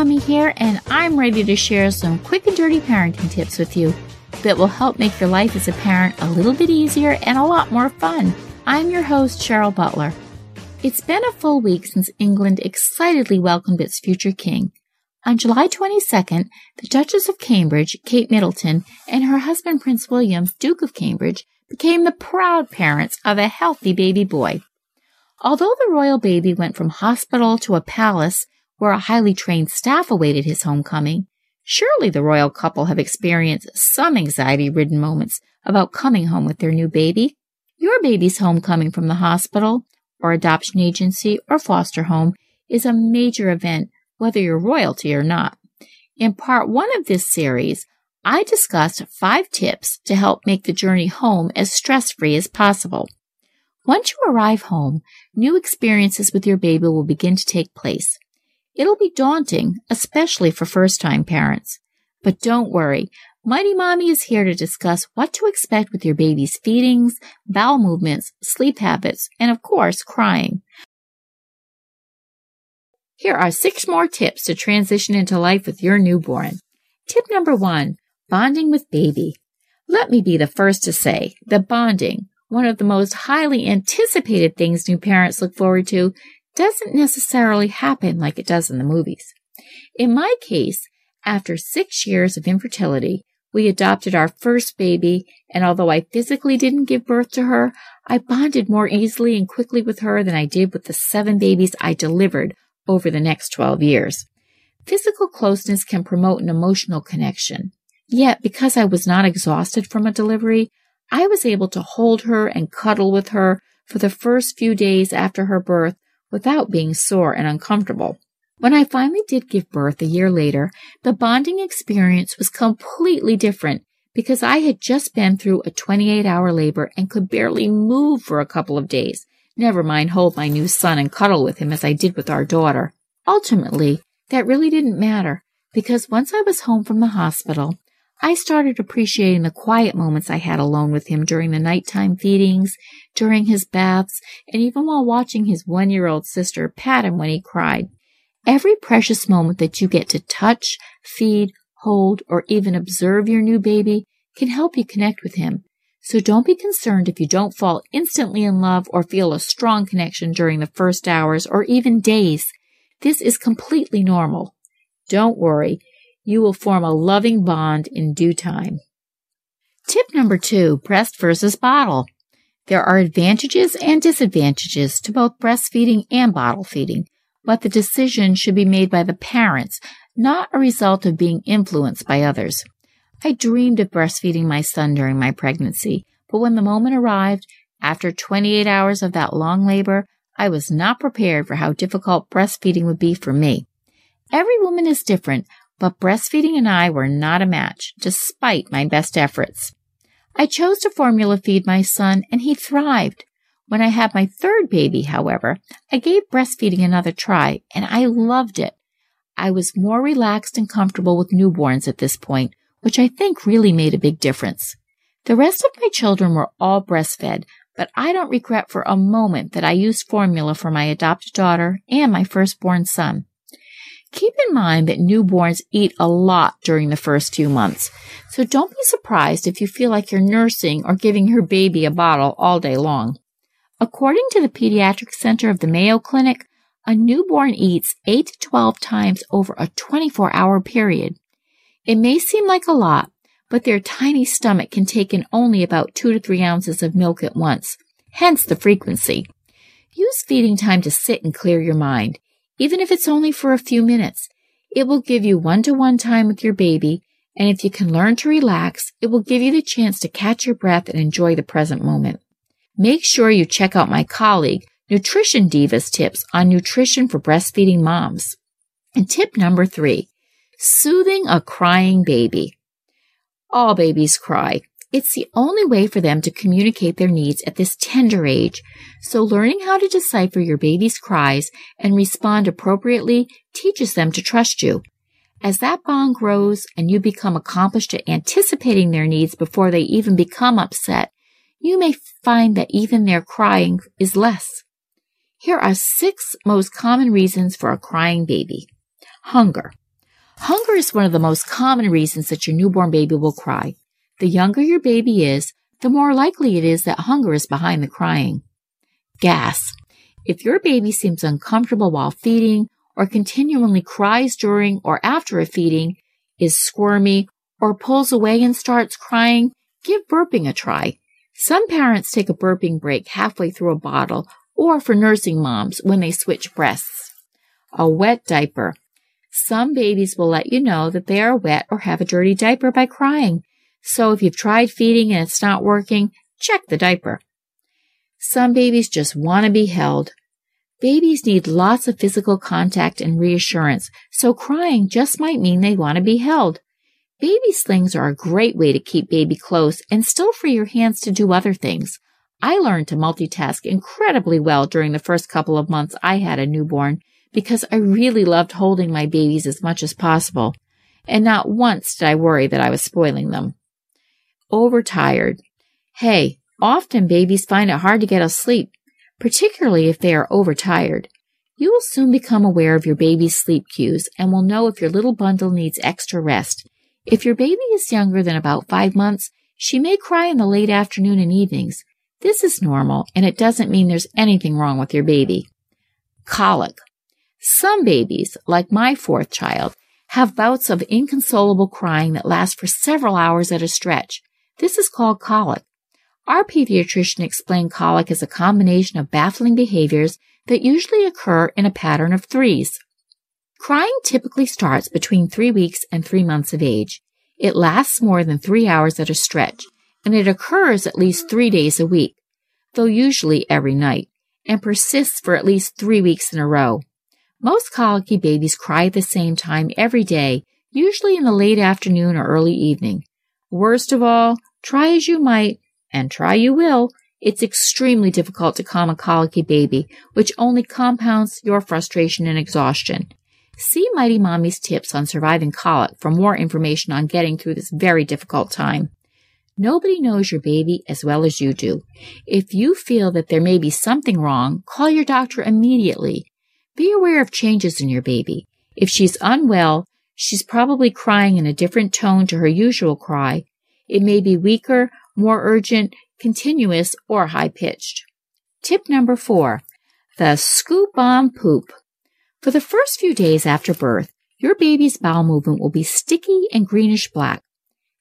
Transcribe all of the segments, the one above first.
Mommy here, and I'm ready to share some quick and dirty parenting tips with you that will help make your life as a parent a little bit easier and a lot more fun. I'm your host, Cheryl Butler. It's been a full week since England excitedly welcomed its future king. On July 22nd, the Duchess of Cambridge, Kate Middleton, and her husband, Prince William, Duke of Cambridge, became the proud parents of a healthy baby boy. Although the royal baby went from hospital to a palace where a highly trained staff awaited his homecoming, surely the royal couple have experienced some anxiety ridden moments about coming home with their new baby. Your baby's homecoming from the hospital or adoption agency or foster home is a major event, whether you're royalty or not. In part one of this series, I discussed five tips to help make the journey home as stress free as possible. Once you arrive home, new experiences with your baby will begin to take place. It'll be daunting, especially for first time parents. But don't worry. Mighty Mommy is here to discuss what to expect with your baby's feedings, bowel movements, sleep habits, and of course, crying. Here are six more tips to transition into life with your newborn. Tip number one, bonding with baby. Let me be the first to say that bonding, one of the most highly anticipated things new parents look forward to, doesn't necessarily happen like it does in the movies. In my case, after six years of infertility, we adopted our first baby, and although I physically didn't give birth to her, I bonded more easily and quickly with her than I did with the seven babies I delivered over the next 12 years. Physical closeness can promote an emotional connection. Yet, because I was not exhausted from a delivery, I was able to hold her and cuddle with her for the first few days after her birth without being sore and uncomfortable. When I finally did give birth a year later, the bonding experience was completely different because I had just been through a 28 hour labor and could barely move for a couple of days, never mind hold my new son and cuddle with him as I did with our daughter. Ultimately, that really didn't matter because once I was home from the hospital, I started appreciating the quiet moments I had alone with him during the nighttime feedings, during his baths, and even while watching his one year old sister pat him when he cried. Every precious moment that you get to touch, feed, hold, or even observe your new baby can help you connect with him. So don't be concerned if you don't fall instantly in love or feel a strong connection during the first hours or even days. This is completely normal. Don't worry you will form a loving bond in due time. Tip number two, breast versus bottle. There are advantages and disadvantages to both breastfeeding and bottle feeding, but the decision should be made by the parents, not a result of being influenced by others. I dreamed of breastfeeding my son during my pregnancy, but when the moment arrived, after 28 hours of that long labor, I was not prepared for how difficult breastfeeding would be for me. Every woman is different, but breastfeeding and I were not a match, despite my best efforts. I chose to formula feed my son and he thrived. When I had my third baby, however, I gave breastfeeding another try and I loved it. I was more relaxed and comfortable with newborns at this point, which I think really made a big difference. The rest of my children were all breastfed, but I don't regret for a moment that I used formula for my adopted daughter and my firstborn son. Keep in mind that newborns eat a lot during the first few months, so don't be surprised if you feel like you're nursing or giving your baby a bottle all day long. According to the Pediatric Center of the Mayo Clinic, a newborn eats 8 to 12 times over a 24 hour period. It may seem like a lot, but their tiny stomach can take in only about 2 to 3 ounces of milk at once, hence the frequency. Use feeding time to sit and clear your mind even if it's only for a few minutes. It will give you one to one time with your baby, and if you can learn to relax, it will give you the chance to catch your breath and enjoy the present moment. Make sure you check out my colleague, Nutrition Divas tips on nutrition for breastfeeding moms. And tip number three, soothing a crying baby. All babies cry. It's the only way for them to communicate their needs at this tender age. So learning how to decipher your baby's cries and respond appropriately teaches them to trust you. As that bond grows and you become accomplished at anticipating their needs before they even become upset, you may find that even their crying is less. Here are six most common reasons for a crying baby. Hunger. Hunger is one of the most common reasons that your newborn baby will cry. The younger your baby is, the more likely it is that hunger is behind the crying. Gas. If your baby seems uncomfortable while feeding or continually cries during or after a feeding, is squirmy, or pulls away and starts crying, give burping a try. Some parents take a burping break halfway through a bottle or for nursing moms when they switch breasts. A wet diaper. Some babies will let you know that they are wet or have a dirty diaper by crying. So if you've tried feeding and it's not working, check the diaper. Some babies just want to be held. Babies need lots of physical contact and reassurance, so crying just might mean they want to be held. Baby slings are a great way to keep baby close and still free your hands to do other things. I learned to multitask incredibly well during the first couple of months I had a newborn because I really loved holding my babies as much as possible. And not once did I worry that I was spoiling them overtired. Hey, often babies find it hard to get asleep, particularly if they are overtired. You will soon become aware of your baby's sleep cues and will know if your little bundle needs extra rest. If your baby is younger than about five months, she may cry in the late afternoon and evenings. This is normal and it doesn't mean there's anything wrong with your baby. Colic. Some babies, like my fourth child, have bouts of inconsolable crying that last for several hours at a stretch. This is called colic. Our pediatrician explained colic as a combination of baffling behaviors that usually occur in a pattern of threes. Crying typically starts between three weeks and three months of age. It lasts more than three hours at a stretch, and it occurs at least three days a week, though usually every night, and persists for at least three weeks in a row. Most colicky babies cry at the same time every day, usually in the late afternoon or early evening. Worst of all, Try as you might, and try you will, it's extremely difficult to calm a colicky baby, which only compounds your frustration and exhaustion. See Mighty Mommy's tips on surviving colic for more information on getting through this very difficult time. Nobody knows your baby as well as you do. If you feel that there may be something wrong, call your doctor immediately. Be aware of changes in your baby. If she's unwell, she's probably crying in a different tone to her usual cry, it may be weaker, more urgent, continuous, or high pitched. Tip number four, the scoop on poop. For the first few days after birth, your baby's bowel movement will be sticky and greenish black.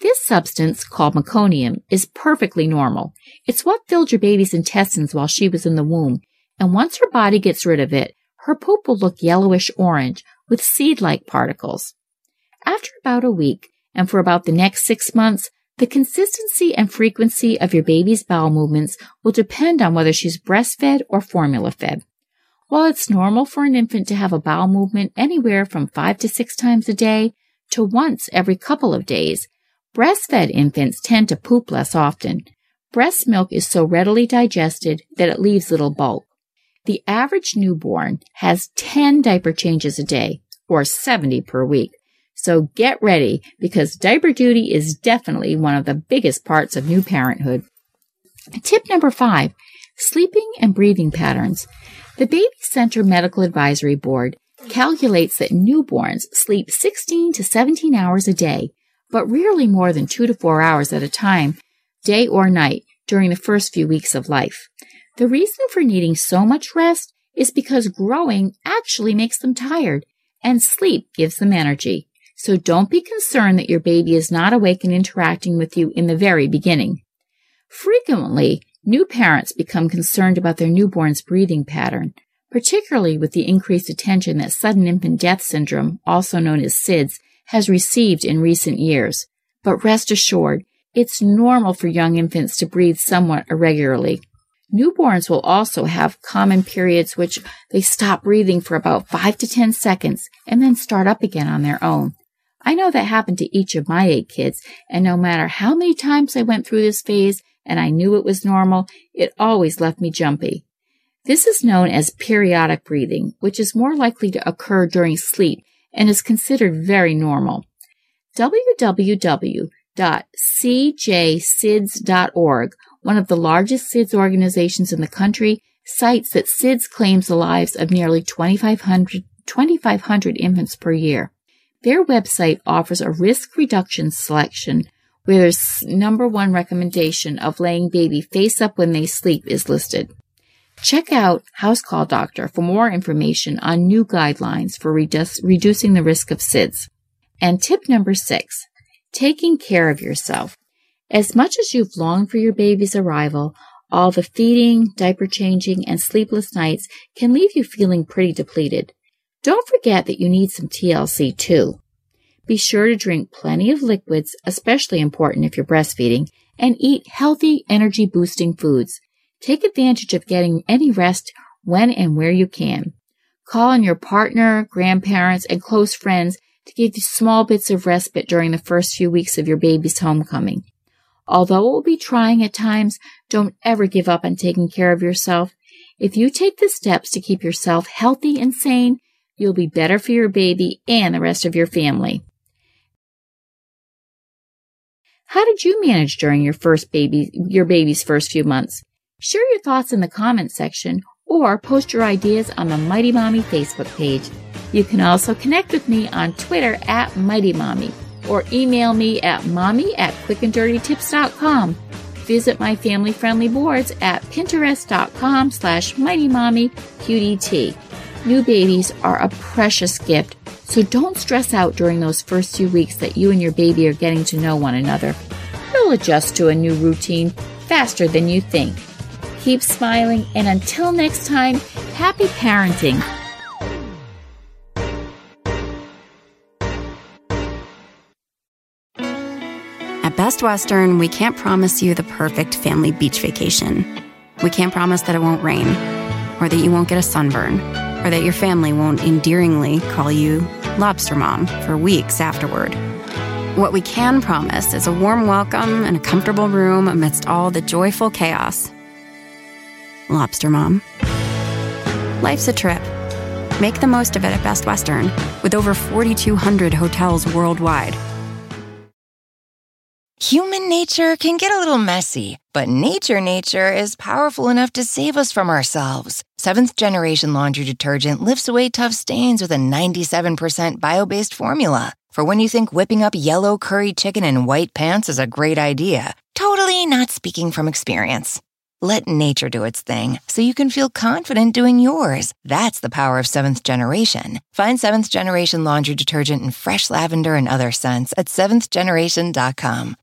This substance, called meconium, is perfectly normal. It's what filled your baby's intestines while she was in the womb, and once her body gets rid of it, her poop will look yellowish orange with seed-like particles. After about a week, and for about the next six months, the consistency and frequency of your baby's bowel movements will depend on whether she's breastfed or formula fed. While it's normal for an infant to have a bowel movement anywhere from five to six times a day to once every couple of days, breastfed infants tend to poop less often. Breast milk is so readily digested that it leaves little bulk. The average newborn has 10 diaper changes a day, or 70 per week. So get ready because diaper duty is definitely one of the biggest parts of new parenthood. Tip number five, sleeping and breathing patterns. The Baby Center Medical Advisory Board calculates that newborns sleep 16 to 17 hours a day, but rarely more than two to four hours at a time, day or night, during the first few weeks of life. The reason for needing so much rest is because growing actually makes them tired and sleep gives them energy. So don't be concerned that your baby is not awake and interacting with you in the very beginning. Frequently, new parents become concerned about their newborn's breathing pattern, particularly with the increased attention that sudden infant death syndrome, also known as SIDS, has received in recent years. But rest assured, it's normal for young infants to breathe somewhat irregularly. Newborns will also have common periods which they stop breathing for about 5 to 10 seconds and then start up again on their own. I know that happened to each of my eight kids, and no matter how many times I went through this phase and I knew it was normal, it always left me jumpy. This is known as periodic breathing, which is more likely to occur during sleep and is considered very normal. www.cjsids.org, one of the largest SIDS organizations in the country, cites that SIDS claims the lives of nearly 2,500, 2,500 infants per year. Their website offers a risk reduction selection where their number one recommendation of laying baby face up when they sleep is listed. Check out House Call Doctor for more information on new guidelines for redu- reducing the risk of SIDS. And tip number six, taking care of yourself. As much as you've longed for your baby's arrival, all the feeding, diaper changing, and sleepless nights can leave you feeling pretty depleted. Don't forget that you need some TLC too. Be sure to drink plenty of liquids, especially important if you're breastfeeding, and eat healthy, energy boosting foods. Take advantage of getting any rest when and where you can. Call on your partner, grandparents, and close friends to give you small bits of respite during the first few weeks of your baby's homecoming. Although it will be trying at times, don't ever give up on taking care of yourself. If you take the steps to keep yourself healthy and sane, You'll be better for your baby and the rest of your family. How did you manage during your first baby, your baby's first few months? Share your thoughts in the comments section or post your ideas on the Mighty Mommy Facebook page. You can also connect with me on Twitter at Mighty Mommy or email me at mommy at quickanddirtytips.com. Visit my family friendly boards at pinterest.com slash mighty mommy QDT. New babies are a precious gift, so don't stress out during those first few weeks that you and your baby are getting to know one another. You'll adjust to a new routine faster than you think. Keep smiling, and until next time, happy parenting. At Best Western, we can't promise you the perfect family beach vacation. We can't promise that it won't rain or that you won't get a sunburn or that your family won't endearingly call you Lobster Mom for weeks afterward. What we can promise is a warm welcome and a comfortable room amidst all the joyful chaos. Lobster Mom. Life's a trip. Make the most of it at Best Western, with over 4,200 hotels worldwide. Human nature can get a little messy, but nature nature is powerful enough to save us from ourselves. Seventh generation laundry detergent lifts away tough stains with a 97% bio based formula. For when you think whipping up yellow curry chicken in white pants is a great idea, totally not speaking from experience. Let nature do its thing so you can feel confident doing yours. That's the power of seventh generation. Find seventh generation laundry detergent in fresh lavender and other scents at seventhgeneration.com.